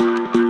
you